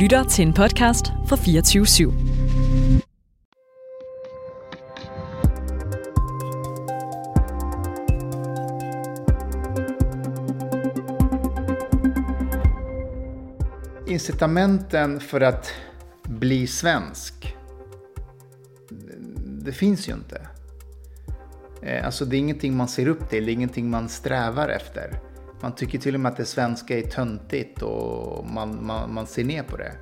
lytter til en podcast fra 24 /7. Incitamenten för att bli svensk, det finns ju inte. Eh, alltså det är ingenting man ser upp till, det är ingenting man strävar efter. Man tycker till och med att det svenska är töntigt och man, man, man ser ner på det.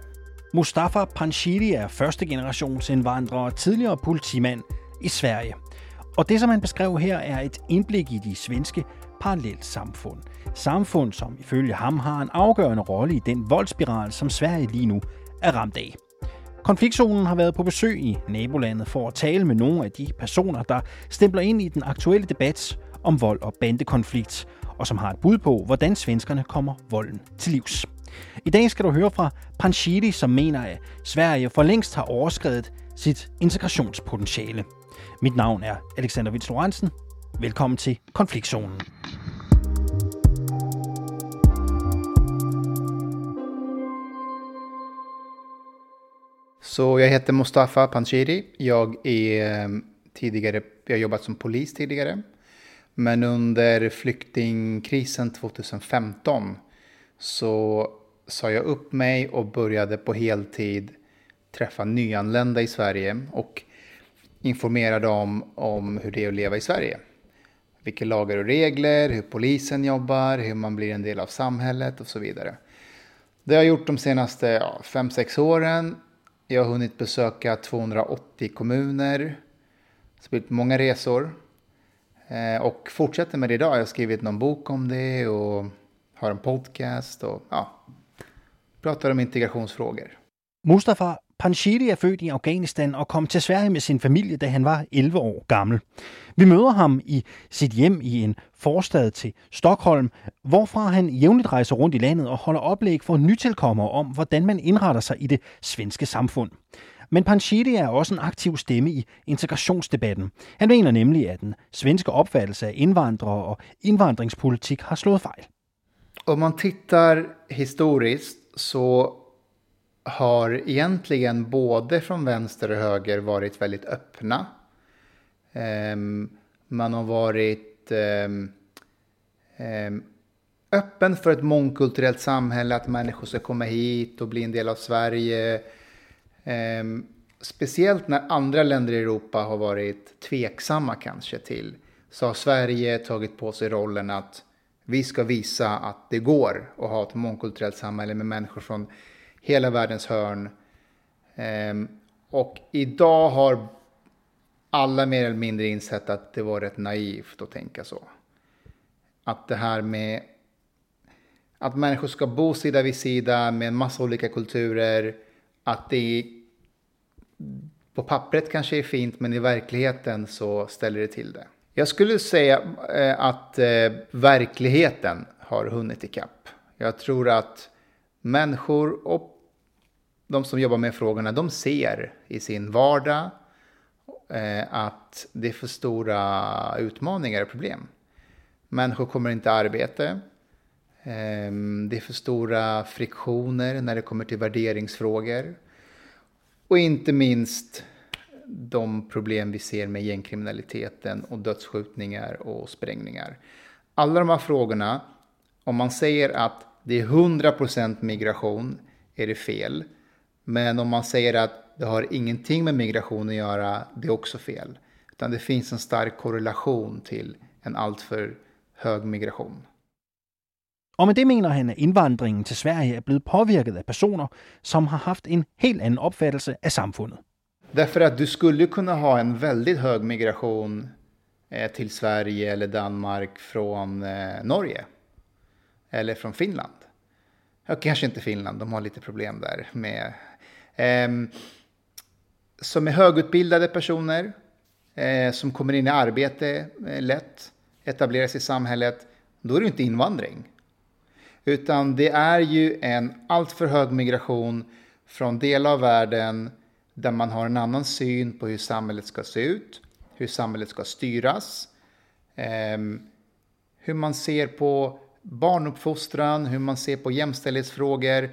Mustafa Panshiri är första generations invandrare och tidigare politimand i Sverige. Och det, som han beskrev här är ett inblick i de svenska parallellsamfund. Samfund, som ifølge ham har en avgörande roll i den våldsspiral som Sverige lige nu är ramt av. Konfliktzonen har varit på besøg i nabolandet för att tala med några av de personer, der stempler in i den aktuella debatten om våld och bandekonflikt, og som har et bud på, hvordan svenskerne kommer volden til livs. I dag skal du høre fra Panshiri, som mener, at Sverige for længst har overskrevet sit integrationspotentiale. Mit navn er Alexander Vils Lorentzen. Velkommen til Konfliktzonen. Så jag heter Mustafa Panshiri. Jag är eh, tidigare, jag har jobbat som polis tidigare. Men under flyktingkrisen 2015 så sa jag upp mig och började på heltid träffa nyanlända i Sverige och informera dem om hur det är att leva i Sverige. Vilka lagar och regler, hur polisen jobbar, hur man blir en del av samhället och så vidare. Det har jag gjort de senaste 5-6 åren. Jag har hunnit besöka 280 kommuner, spelat många resor Eh, och fortsätter med det idag. Jag har skrivit någon bok om det och har en podcast och ja, pratar om integrationsfrågor. Mustafa Panshiri är född i Afghanistan och kom till Sverige med sin familj när han var 11 år gammal. Vi möter honom i sitt hem i en forstad till Stockholm, varifrån han jämnligt reser runt i landet och håller upplägg för nytilkommere om, hur man inrättar sig i det svenska samfundet. Men Panshiri er også en aktiv stemme i integrationsdebatten. Han mener nemlig, at den svenske opfattelse af indvandrere og indvandringspolitik har slået fejl. Om man tittar historiskt så har egentligen både från vänster och höger varit väldigt öppna. Ehm, man har varit ehm, ehm, öppen för ett mångkulturellt samhälle, att människor ska komma hit och bli en del av Sverige Ehm, speciellt när andra länder i Europa har varit tveksamma kanske till så har Sverige tagit på sig rollen att vi ska visa att det går att ha ett mångkulturellt samhälle med människor från hela världens hörn. Ehm, och idag har alla mer eller mindre insett att det var rätt naivt att tänka så. Att det här med att människor ska bo sida vid sida med en massa olika kulturer, att det på pappret kanske är fint, men i verkligheten så ställer det till det. Jag skulle säga eh, att eh, verkligheten har hunnit ikapp. Jag tror att människor och de som jobbar med frågorna, de ser i sin vardag eh, att det är för stora utmaningar och problem. Människor kommer inte arbete. Ehm, det är för stora friktioner när det kommer till värderingsfrågor. Och inte minst de problem vi ser med gängkriminaliteten och dödsskjutningar och sprängningar. Alla de här frågorna, om man säger att det är 100% migration är det fel. Men om man säger att det har ingenting med migration att göra, det är också fel. Utan det finns en stark korrelation till en alltför hög migration. Og med det mener han, at indvandringen til Sverige er blevet påvirket af personer, som har haft en helt anden opfattelse af samfundet. Därför att du skulle kunna ha en väldigt hög migration eh, till Sverige eller Danmark från eh, Norge. Eller från Finland. Ja, kanske inte Finland, de har lite problem där med... Eh, som är högutbildade personer, eh, som kommer in i arbete eh, lätt, etableras i samhället. Då är det inte invandring. Utan det är ju en alltför hög migration från delar av världen där man har en annan syn på hur samhället ska se ut, hur samhället ska styras, eh, hur man ser på barnuppfostran, hur man ser på jämställdhetsfrågor.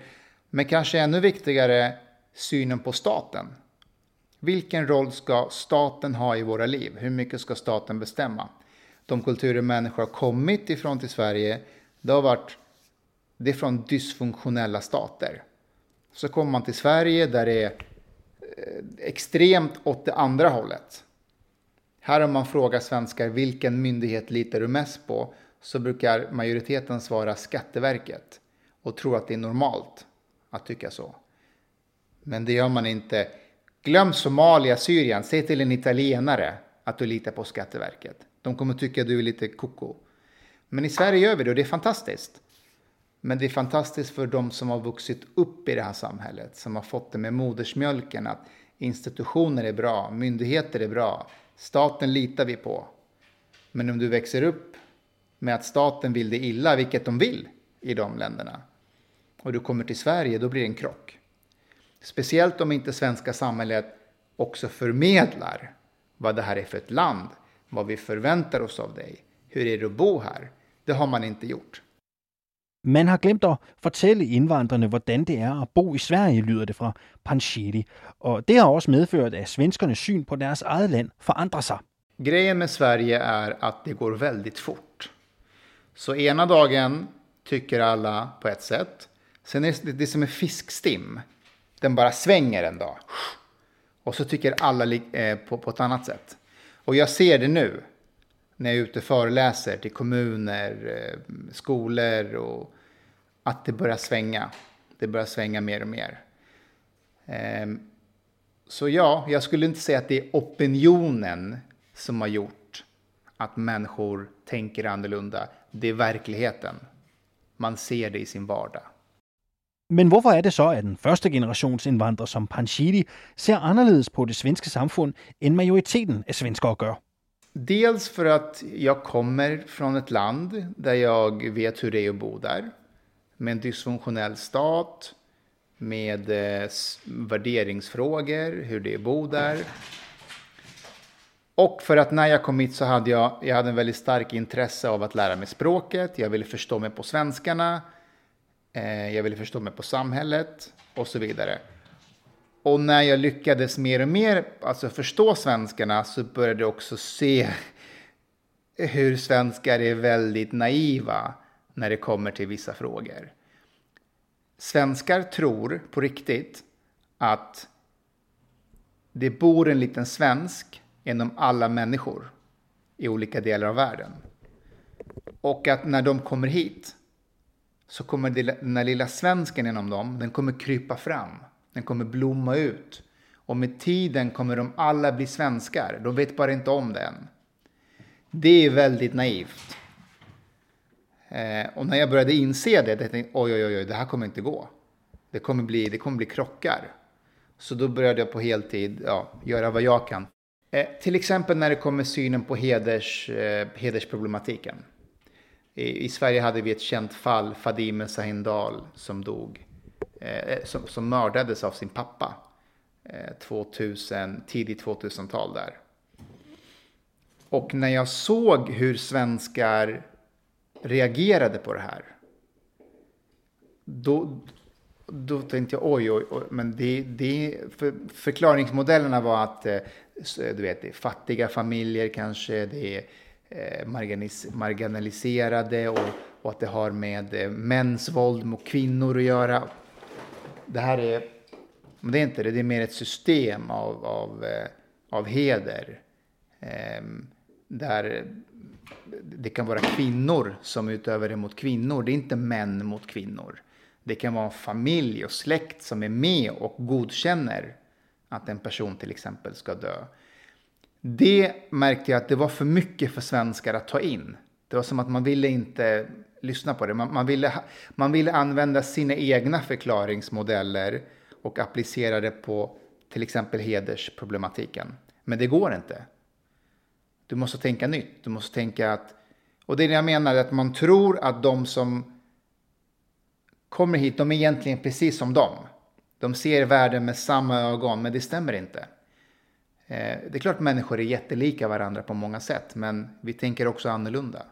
Men kanske ännu viktigare, synen på staten. Vilken roll ska staten ha i våra liv? Hur mycket ska staten bestämma? De kulturer människor har kommit ifrån till Sverige, det har varit det är från dysfunktionella stater. Så kommer man till Sverige där det är eh, extremt åt det andra hållet. Här om man frågar svenskar vilken myndighet litar du mest på så brukar majoriteten svara Skatteverket och tror att det är normalt att tycka så. Men det gör man inte. Glöm Somalia, Syrien, säg till en italienare att du litar på Skatteverket. De kommer tycka att du är lite koko. Men i Sverige gör vi det och det är fantastiskt. Men det är fantastiskt för de som har vuxit upp i det här samhället, som har fått det med modersmjölken, att institutioner är bra, myndigheter är bra, staten litar vi på. Men om du växer upp med att staten vill det illa, vilket de vill i de länderna, och du kommer till Sverige, då blir det en krock. Speciellt om inte svenska samhället också förmedlar vad det här är för ett land, vad vi förväntar oss av dig, hur är det att bo här? Det har man inte gjort. Man har glemt at fortælle indvandrerne, hvordan det er at bo i Sverige, lyder det fra Panchiri. Og det har også medført, at svenskernes syn på deres eget land forandrer sig. Grejen med Sverige är att det går väldigt fort. Så ena dagen tycker alla på ett sätt. Sen är det, det som en fiskstim. Den bara svänger en dag. Och så tycker alla eh, på, på ett annat sätt. Och jag ser det nu när jag är ute och föreläser till kommuner, eh, skolor och att det börjar svänga. Det börjar svänga mer och mer. Ehm, så ja, jag skulle inte säga att det är opinionen som har gjort att människor tänker annorlunda. Det är verkligheten. Man ser det i sin vardag. Men hvorfor er det så, at en første generations indvandrer som Panshiri ser anderledes på det svenske samfund, end majoriteten af svenskere gør? Dels för att jag kommer från ett land där jag vet hur det är att bo där. Med en dysfunktionell stat, med eh, värderingsfrågor, hur det är att bo där. Och för att när jag kom hit så hade jag, jag hade en väldigt stark intresse av att lära mig språket. Jag ville förstå mig på svenskarna. Eh, jag ville förstå mig på samhället och så vidare. Och när jag lyckades mer och mer alltså förstå svenskarna så började jag också se hur svenskar är väldigt naiva när det kommer till vissa frågor. Svenskar tror på riktigt att det bor en liten svensk inom alla människor i olika delar av världen. Och att när de kommer hit så kommer den här lilla svensken inom dem, den kommer krypa fram den kommer blomma ut. Och med tiden kommer de alla bli svenskar. De vet bara inte om det än. Det är väldigt naivt. Eh, och när jag började inse det, jag tänkte oj, oj, oj, det här kommer inte gå. Det kommer bli, det kommer bli krockar. Så då började jag på heltid ja, göra vad jag kan. Eh, till exempel när det kommer synen på heders, eh, hedersproblematiken. I, I, Sverige hade vi ett känt fall, Fadime Sahindal, som dog Eh, eh, som, som mördades av sin pappa eh, 2000, tidigt 2000-tal där. Och när jag såg hur svenskar reagerade på det här, då, då tänkte jag oj, oj, oj, men det, det, för, förklaringsmodellerna var att du vet, det är fattiga familjer kanske, det är marginaliserade och, och, att det har med mäns våld mot kvinnor att göra det här är, men det är inte det, det är mer ett system av, av, eh, av heder. Ehm, Där det kan vara kvinnor som utövar det mot kvinnor, det är inte män mot kvinnor. Det kan vara en familj och släkt som är med och godkänner att en person till exempel ska dö. Det märkte jag att det var för mycket för svenskar att ta in. Det var som att man ville inte lyssna på det. Man, man, ville, man ville använda sina egna förklaringsmodeller och applicera det på till exempel hedersproblematiken. Men det går inte. Du måste tänka nytt. Du måste tänka att... Och det är det jag menar, att man tror att de som kommer hit, de är egentligen precis som dem. De ser världen med samma ögon, men det stämmer inte. Eh, det är klart att människor är jättelika varandra på många sätt, men vi tänker också annorlunda.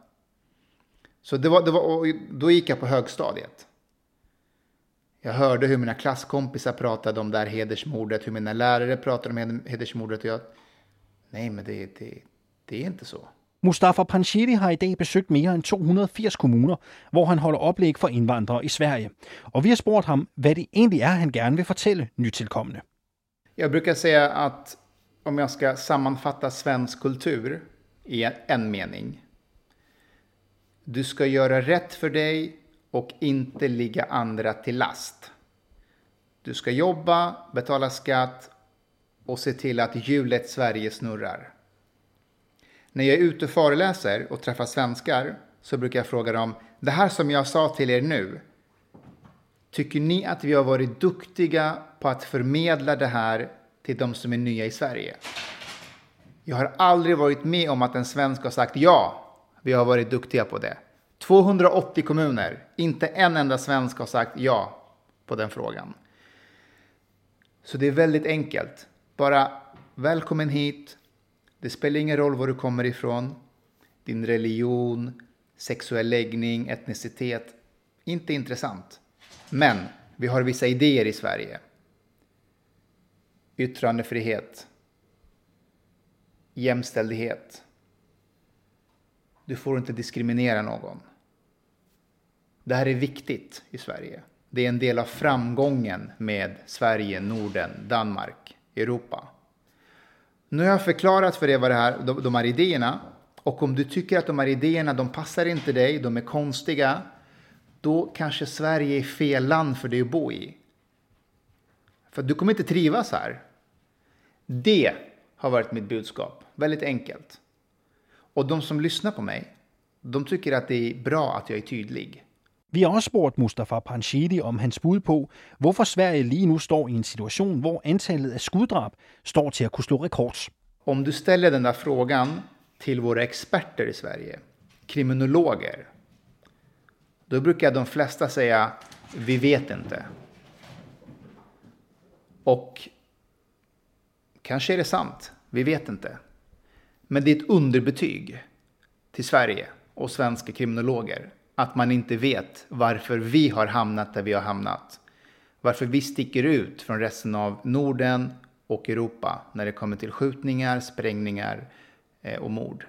Så det var, det var, då gick jag på högstadiet. Jag hörde hur mina klasskompisar pratade om det här hedersmordet, hur mina lärare pratade om hedersmordet. Och jag, nej, men det, det, det är inte så. Mustafa Panshiri har i dag besøgt mere end 280 kommuner, hvor han holder oplæg for indvandrere i Sverige. Og vi har spurgt ham, hvad det egentlig er, han gerne vil fortælle nytilkommende. Jag brukar säga att om jag ska sammanfatta svensk kultur i en mening. Du ska göra rätt för dig och inte ligga andra till last. Du ska jobba, betala skatt och se till att hjulet Sverige snurrar. När jag är ute och föreläser och träffar svenskar så brukar jag fråga dem, det här som jag sa till er nu, tycker ni att vi har varit duktiga på att förmedla det här till de som är nya i Sverige? Jag har aldrig varit med om att en svensk har sagt ja, vi har varit duktiga på det. 280 kommuner, inte en enda svensk har sagt ja på den frågan. Så det är väldigt enkelt. Bara välkommen hit. Det spelar ingen roll var du kommer ifrån. Din religion, sexuell läggning, etnicitet. Inte intressant. Men vi har vissa idéer i Sverige. Yttrandefrihet. Jämställdhet. Du får inte diskriminera någon. Det här är viktigt i Sverige. Det är en del av framgången med Sverige, Norden, Danmark, Europa. Nu har jag förklarat för dig vad det här, de, de här idéerna. Och om du tycker att de här idéerna de passar inte dig, de är konstiga, då kanske Sverige är fel land för dig att bo i. För du kommer inte trivas här. Det har varit mitt budskap. Väldigt enkelt. Och de som lyssnar på mig, de tycker att det är bra att jag är tydlig. Vi har også spurgt Mustafa Panshidi om hans bud på, hvorfor Sverige lige nu står i en situation, hvor antallet af skuddrab står til at kunne slå rekord. Om du ställer den där frågan till våra experter i Sverige, kriminologer, då brukar de flesta säga vi vet inte. Och kanske är det sant, vi vet inte. Men det är ett underbetyg till Sverige och svenska kriminologer att man inte vet varför vi har hamnat där vi har hamnat. Varför vi sticker ut från resten av Norden och Europa när det kommer till skjutningar, sprängningar eh, och mord.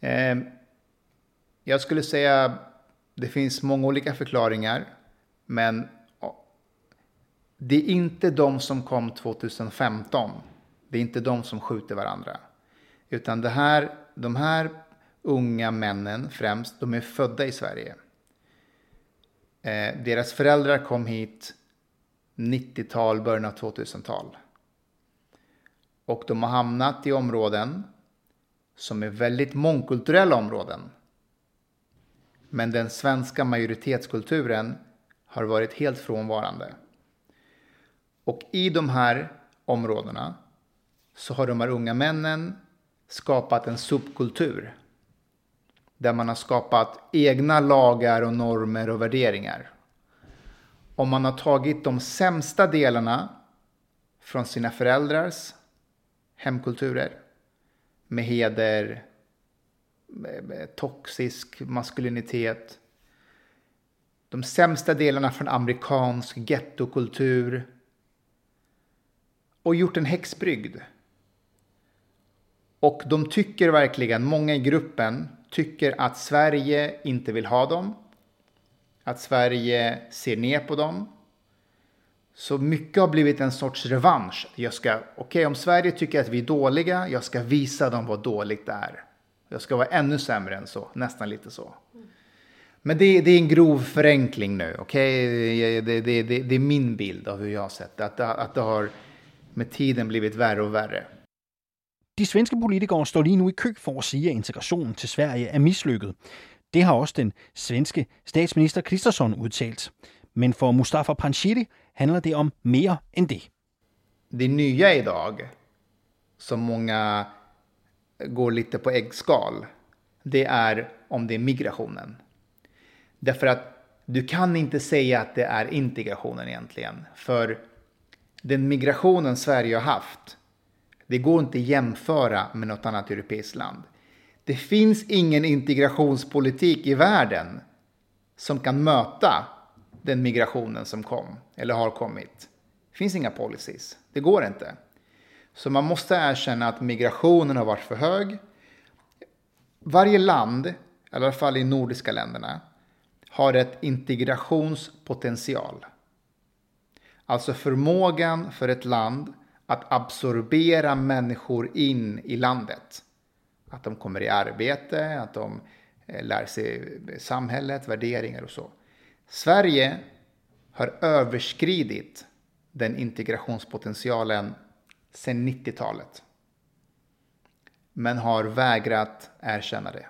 Eh, jag skulle säga det finns många olika förklaringar, men det är inte de som kom 2015. Det är inte de som skjuter varandra. Utan det här, de här unga männen främst, de är födda i Sverige. Eh, deras föräldrar kom hit 90-tal, början av 2000-tal. Och de har hamnat i områden som är väldigt mångkulturella områden. Men den svenska majoritetskulturen har varit helt frånvarande. Och i de här områdena så har de här unga männen skapat en subkultur där man har skapat egna lagar och normer och värderingar. Om man har tagit de sämsta delarna från sina föräldrars hemkulturer med heder, med toxisk maskulinitet, de sämsta delarna från amerikansk gettokultur och gjort en häxbrygd. Och de tycker verkligen, många i gruppen, tycker att Sverige inte vill ha dem. Att Sverige ser ner på dem. Så mycket har blivit en sorts revansch. Jag ska, okej okay, om Sverige tycker att vi är dåliga, jag ska visa dem vad dåligt det är. Jag ska vara ännu sämre än så, nästan lite så. Men det, det är en grov förenkling nu, okej? Okay? Det, det, det, det, är min bild av hur jag har sett det. Att, att det har med tiden blivit värre och värre. De svenske politikere står lige nu i kø for at sige, at integrationen til Sverige er mislykket. Det har også den svenske statsminister Kristersson udtalt. Men for Mustafa Panshiri handler det om mere end det. Det nya idag, som många går lite på äggskal, det är om det är migrationen. Därför att du kan inte säga att det är integrationen egentligen. För den migrationen Sverige har haft, det går inte att jämföra med något annat europeiskt land. Det finns ingen integrationspolitik i världen som kan möta den migrationen som kom, eller har kommit. Det finns inga policies. Det går inte. Så man måste erkänna att migrationen har varit för hög. Varje land, i alla fall i nordiska länderna, har ett integrationspotential. Alltså förmågan för ett land att absorbera människor in i landet. Att de kommer i arbete, att de eh, lär sig samhället, värderingar och så. Sverige har överskridit den integrationspotentialen sedan 90-talet. Men har vägrat erkänna det.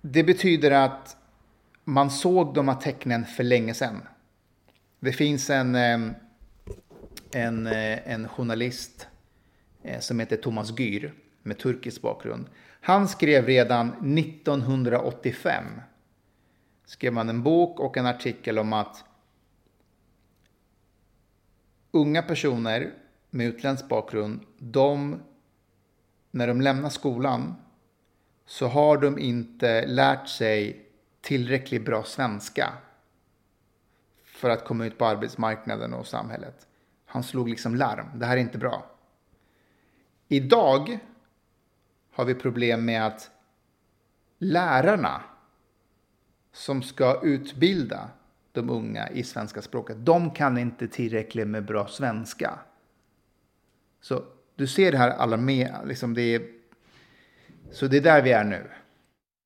Det betyder att man såg de här tecknen för länge sedan. Det finns en, eh, en, eh, en journalist eh, som heter Thomas Gyr med turkisk bakgrund. Han skrev redan 1985 skrev han en bok och en artikel om att unga personer med utländsk bakgrund, de, när de lämnar skolan så har de inte lärt sig tillräckligt bra svenska för att komma ut på arbetsmarknaden och samhället. Han slog liksom larm. Det här är inte bra. Idag har vi problem med att lärarna som ska utbilda de unga i svenska språket, de kan inte tillräckligt med bra svenska. Så du ser det här alla med, liksom det är, så det är där vi är nu.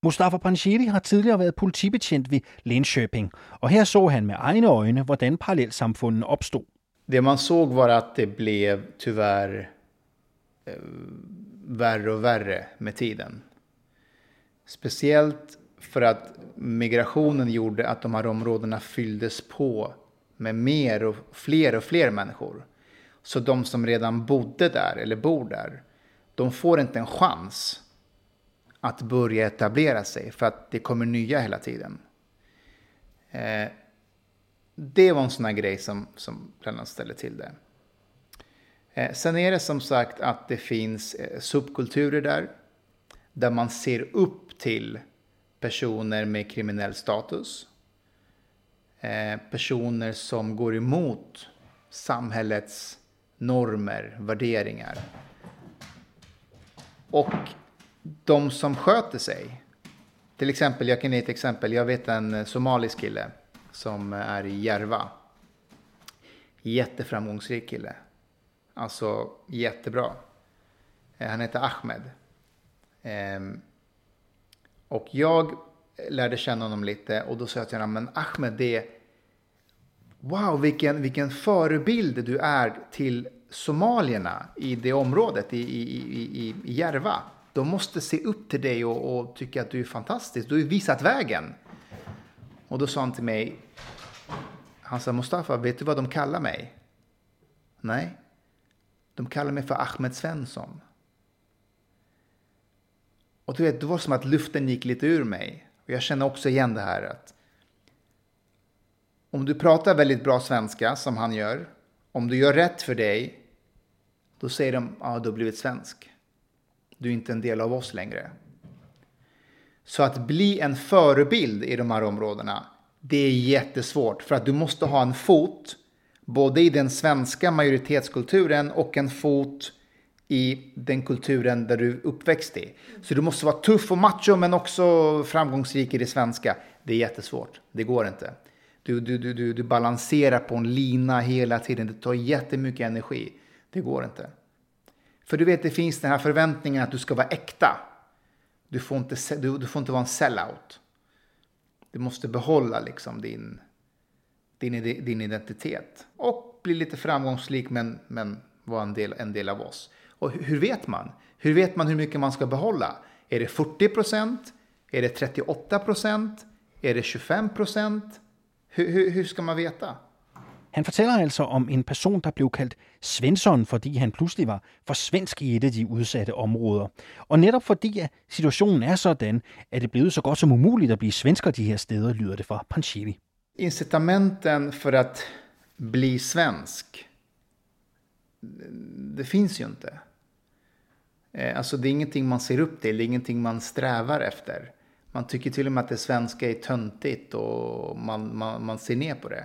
Mustafa Panshiri har tidigare varit politibetjänt vid Linköping, och här såg han med egna ögon hur parallellsamfunden uppstod. Det man såg var att det blev tyvärr eh, värre och värre med tiden. Speciellt för att migrationen gjorde att de här områdena fylldes på med mer och fler och fler människor. Så de som redan bodde där eller bor där, de får inte en chans att börja etablera sig för att det kommer nya hela tiden. Eh, det var en sån här grej som, som bland annat ställde till det. Eh, sen är det som sagt att det finns eh, subkulturer där, där man ser upp till personer med kriminell status. Eh, personer som går emot samhällets normer, värderingar. Och de som sköter sig. Till exempel, jag kan ge ett exempel. Jag vet en eh, somalisk kille som är i Järva. Jätteframgångsrik kille. Alltså jättebra. Eh, han heter Ahmed. Ehm, och jag lärde känna honom lite och då sa jag till honom, men Ahmed, det är Wow, vilken, vilken förebild du är till somalierna i det området, i, i, i, i Järva. De måste se upp till dig och, och tycka att du är fantastisk. Du har ju visat vägen. Och då sa han till mig, han sa Mustafa, vet du vad de kallar mig? Nej, de kallar mig för Ahmed Svensson. Och du vet, det var som att luften gick lite ur mig. Och jag känner också igen det här att om du pratar väldigt bra svenska som han gör, om du gör rätt för dig, då säger de, ja, du har blivit svensk. Du är inte en del av oss längre. Så att bli en förebild i de här områdena, det är jättesvårt. För att du måste ha en fot, både i den svenska majoritetskulturen och en fot i den kulturen där du är uppväxt i. Så du måste vara tuff och macho men också framgångsrik i det svenska. Det är jättesvårt. Det går inte. Du, du, du, du, du balanserar på en lina hela tiden. Det tar jättemycket energi. Det går inte. För du vet, det finns den här förväntningen att du ska vara äkta. Du får inte, du, du får inte vara en sellout. Du måste behålla liksom din, din, din identitet. Och bli lite framgångsrik men, men vara en del, en del av oss. Och hur vet man? Hur vet man hur mycket man ska behålla? Är det 40 procent? Är det 38 procent? Är det 25 procent? Hur, hur, hur ska man veta? Han fortæller altså om en person, der blev kaldt Svensson, fordi han pludselig var for svensk i et af de udsatte områder. Og netop fordi at situationen er sådan, er det blevet så godt som umuligt at blive svensker de her steder, lyder det fra Panchiri. Incitamenten för att bli svensk, det finns ju inte. Eh, alltså det är ingenting man ser upp till, det är ingenting man strävar efter. Man tycker till och med att det svenska är töntigt och man, man, man ser ner på det.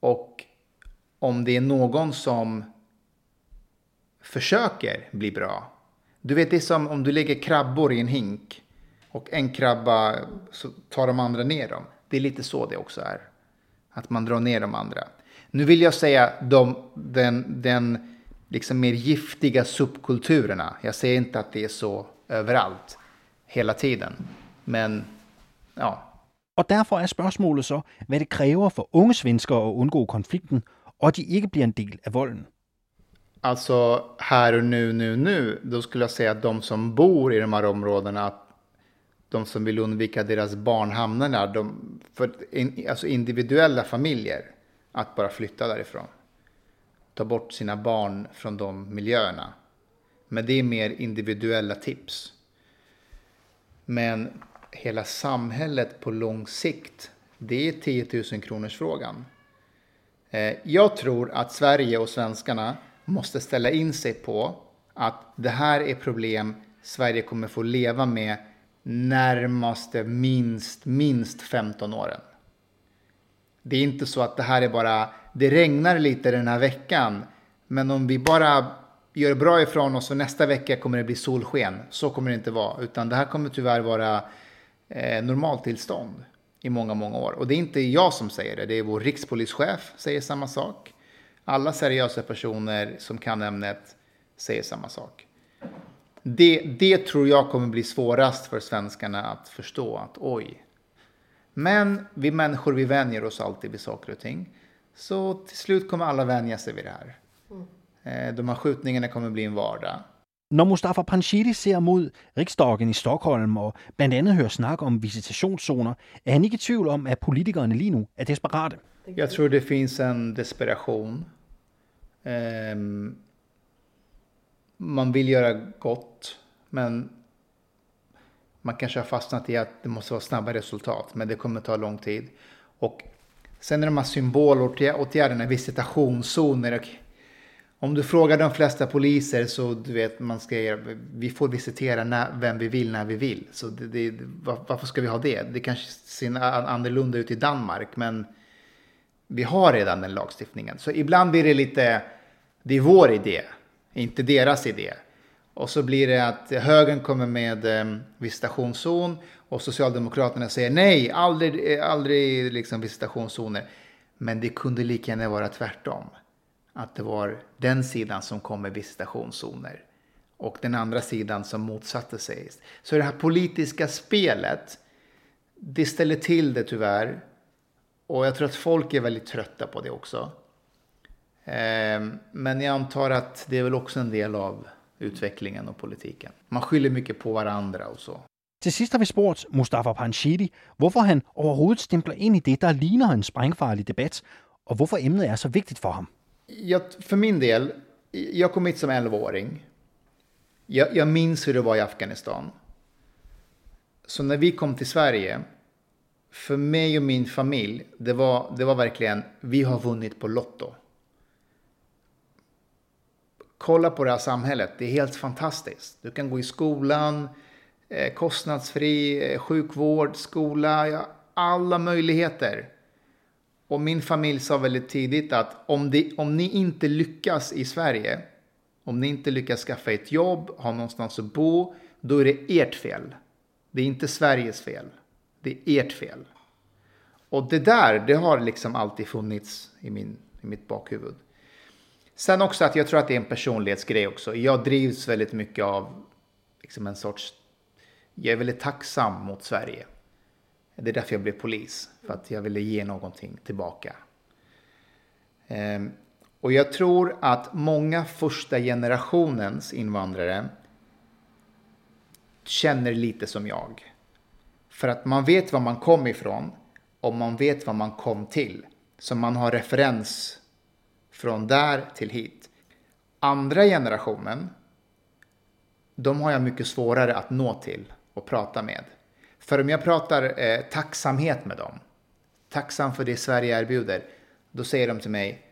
Och om det är någon som försöker bli bra. Du vet, det är som om du lägger krabbor i en hink och en krabba så tar de andra ner dem. Det är lite så det också är. Att man drar ner de andra. Nu vill jag säga de, den, den liksom mer giftiga subkulturerna. Jag säger inte att det är så överallt hela tiden. Men ja. Og derfor er spørgsmålet så, hvad det kræver for unge svenskere at undgå konflikten, og att de ikke bliver en del af volden. Alltså här och nu, nu, nu, då skulle jag säga att de som bor i de här områdena, att de som vill undvika deras barn hamnar där, de, för in, alltså individuella familjer, att bara flytta därifrån. Ta bort sina barn från de miljöerna. Men det är mer individuella tips. Men hela samhället på lång sikt, det är 10 000 kronors frågan. Eh, jag tror att Sverige och svenskarna måste ställa in sig på att det här är problem Sverige kommer få leva med närmaste minst, minst 15 åren. Det är inte så att det här är bara, det regnar lite den här veckan, men om vi bara gör bra ifrån oss och nästa vecka kommer det bli solsken. Så kommer det inte vara, utan det här kommer tyvärr vara eh, normaltillstånd i många, många år. Och det är inte jag som säger det, det är vår rikspolischef säger samma sak. Alla seriösa personer som kan ämnet säger samma sak. Det, det tror jag kommer bli svårast för svenskarna att förstå att oj. Men vi människor, vi vänjer oss alltid vid saker och ting. Så till slut kommer alla vänja sig vid det här. Mm. De här skjutningarna kommer bli en vardag. Når Mustafa Panshiri ser mod riksdagen i Stockholm og blandt andet hører snak om visitationszoner, er han ikke i tvivl om, at politikerne lige nu er desperate. Jag tror det finns en desperation. Um, man vill göra gott, men man kanske har fastnat i att det måste vara snabba resultat, men det kommer ta lång tid. Och sen är de här symbolåtgärderna, visitationszoner. Om du frågar de flesta poliser så du vet man ska vi får visitera när, vem vi vill när vi vill. Så det, det, varför ska vi ha det? Det kanske ser annorlunda ut i Danmark, men vi har redan den lagstiftningen. Så ibland blir det lite, det är vår idé, inte deras idé. Och så blir det att högern kommer med eh, visitationszon och Socialdemokraterna säger nej, aldrig, aldrig liksom visitationszoner. Men det kunde lika gärna vara tvärtom. Att det var den sidan som kom med visitationszoner och den andra sidan som motsatte sig. Så det här politiska spelet, det ställer till det tyvärr. Och jag tror att folk är väldigt trötta på det också. Ehm, men jag antar att det är väl också en del av utvecklingen och politiken. Man skyller mycket på varandra och så. Till sist har vi spurgt Mustafa Panshidi, varför han överhuvudtaget stämplar in i det, som liknar en sprängfarlig debatt och varför ämnet är så viktigt för honom. Jag, för min del, jag kom hit som 11-åring. Jag, jag minns hur det var i Afghanistan. Så när vi kom till Sverige, för mig och min familj, det var, det var verkligen, vi har vunnit på Lotto kolla på det här samhället. Det är helt fantastiskt. Du kan gå i skolan, eh, kostnadsfri eh, sjukvård, skola, alla möjligheter. Och min familj sa väldigt tidigt att om, det, om ni inte lyckas i Sverige, om ni inte lyckas skaffa ett jobb, ha någonstans att bo, då är det ert fel. Det är inte Sveriges fel. Det är ert fel. Och det där, det har liksom alltid funnits i, min, i mitt bakhuvud. Sen också att jag tror att det är en personlighetsgrej också. Jag drivs väldigt mycket av liksom en sorts... Jag är väldigt tacksam mot Sverige. Det är därför jag blev polis. För att jag ville ge någonting tillbaka. Ehm, och jag tror att många första generationens invandrare känner lite som jag. För att man vet var man kom ifrån och man vet vad man kom till. Så man har referens från där till hit. Andra generationen, de har jag mycket svårare att nå till och prata med. För om jag pratar eh, tacksamhet med dem, tacksam för det Sverige erbjuder, då säger de till mig,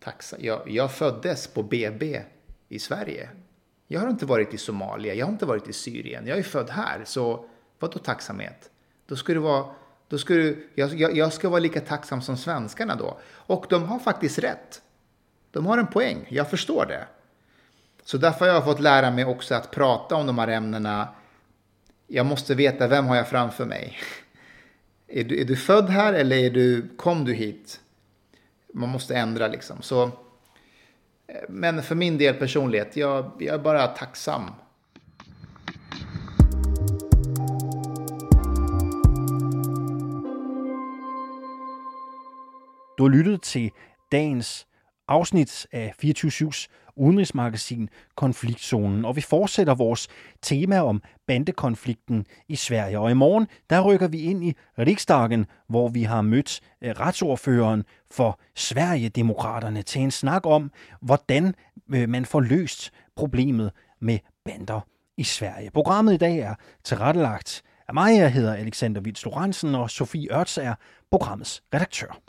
tacksam, jag, jag föddes på BB i Sverige. Jag har inte varit i Somalia, jag har inte varit i Syrien, jag är född här, så Vadå tacksamhet? Då ska du vara, då ska du, jag, jag, jag ska vara lika tacksam som svenskarna då. Och de har faktiskt rätt. De har en poäng, jag förstår det. Så därför har jag fått lära mig också att prata om de här ämnena. Jag måste veta vem har jag framför mig. Är du, är du född här eller är du, kom du hit? Man måste ändra liksom. Så, eh, men för min del personlighet, jag, jag är bara tacksam. Du har lyttet till dagens afsnit af 24-7's udenrigsmagasin Konfliktzonen, og vi fortsætter vores tema om bandekonflikten i Sverige. Og i morgen, der rykker vi ind i Riksdagen, hvor vi har mødt øh, retsordføreren for Sverigedemokraterne til en snak om, hvordan øh, man får løst problemet med bander i Sverige. Programmet i dag er tilrettelagt af mig. Jeg hedder Alexander Vils Lorentzen, og Sofie Ørts er programmets redaktør.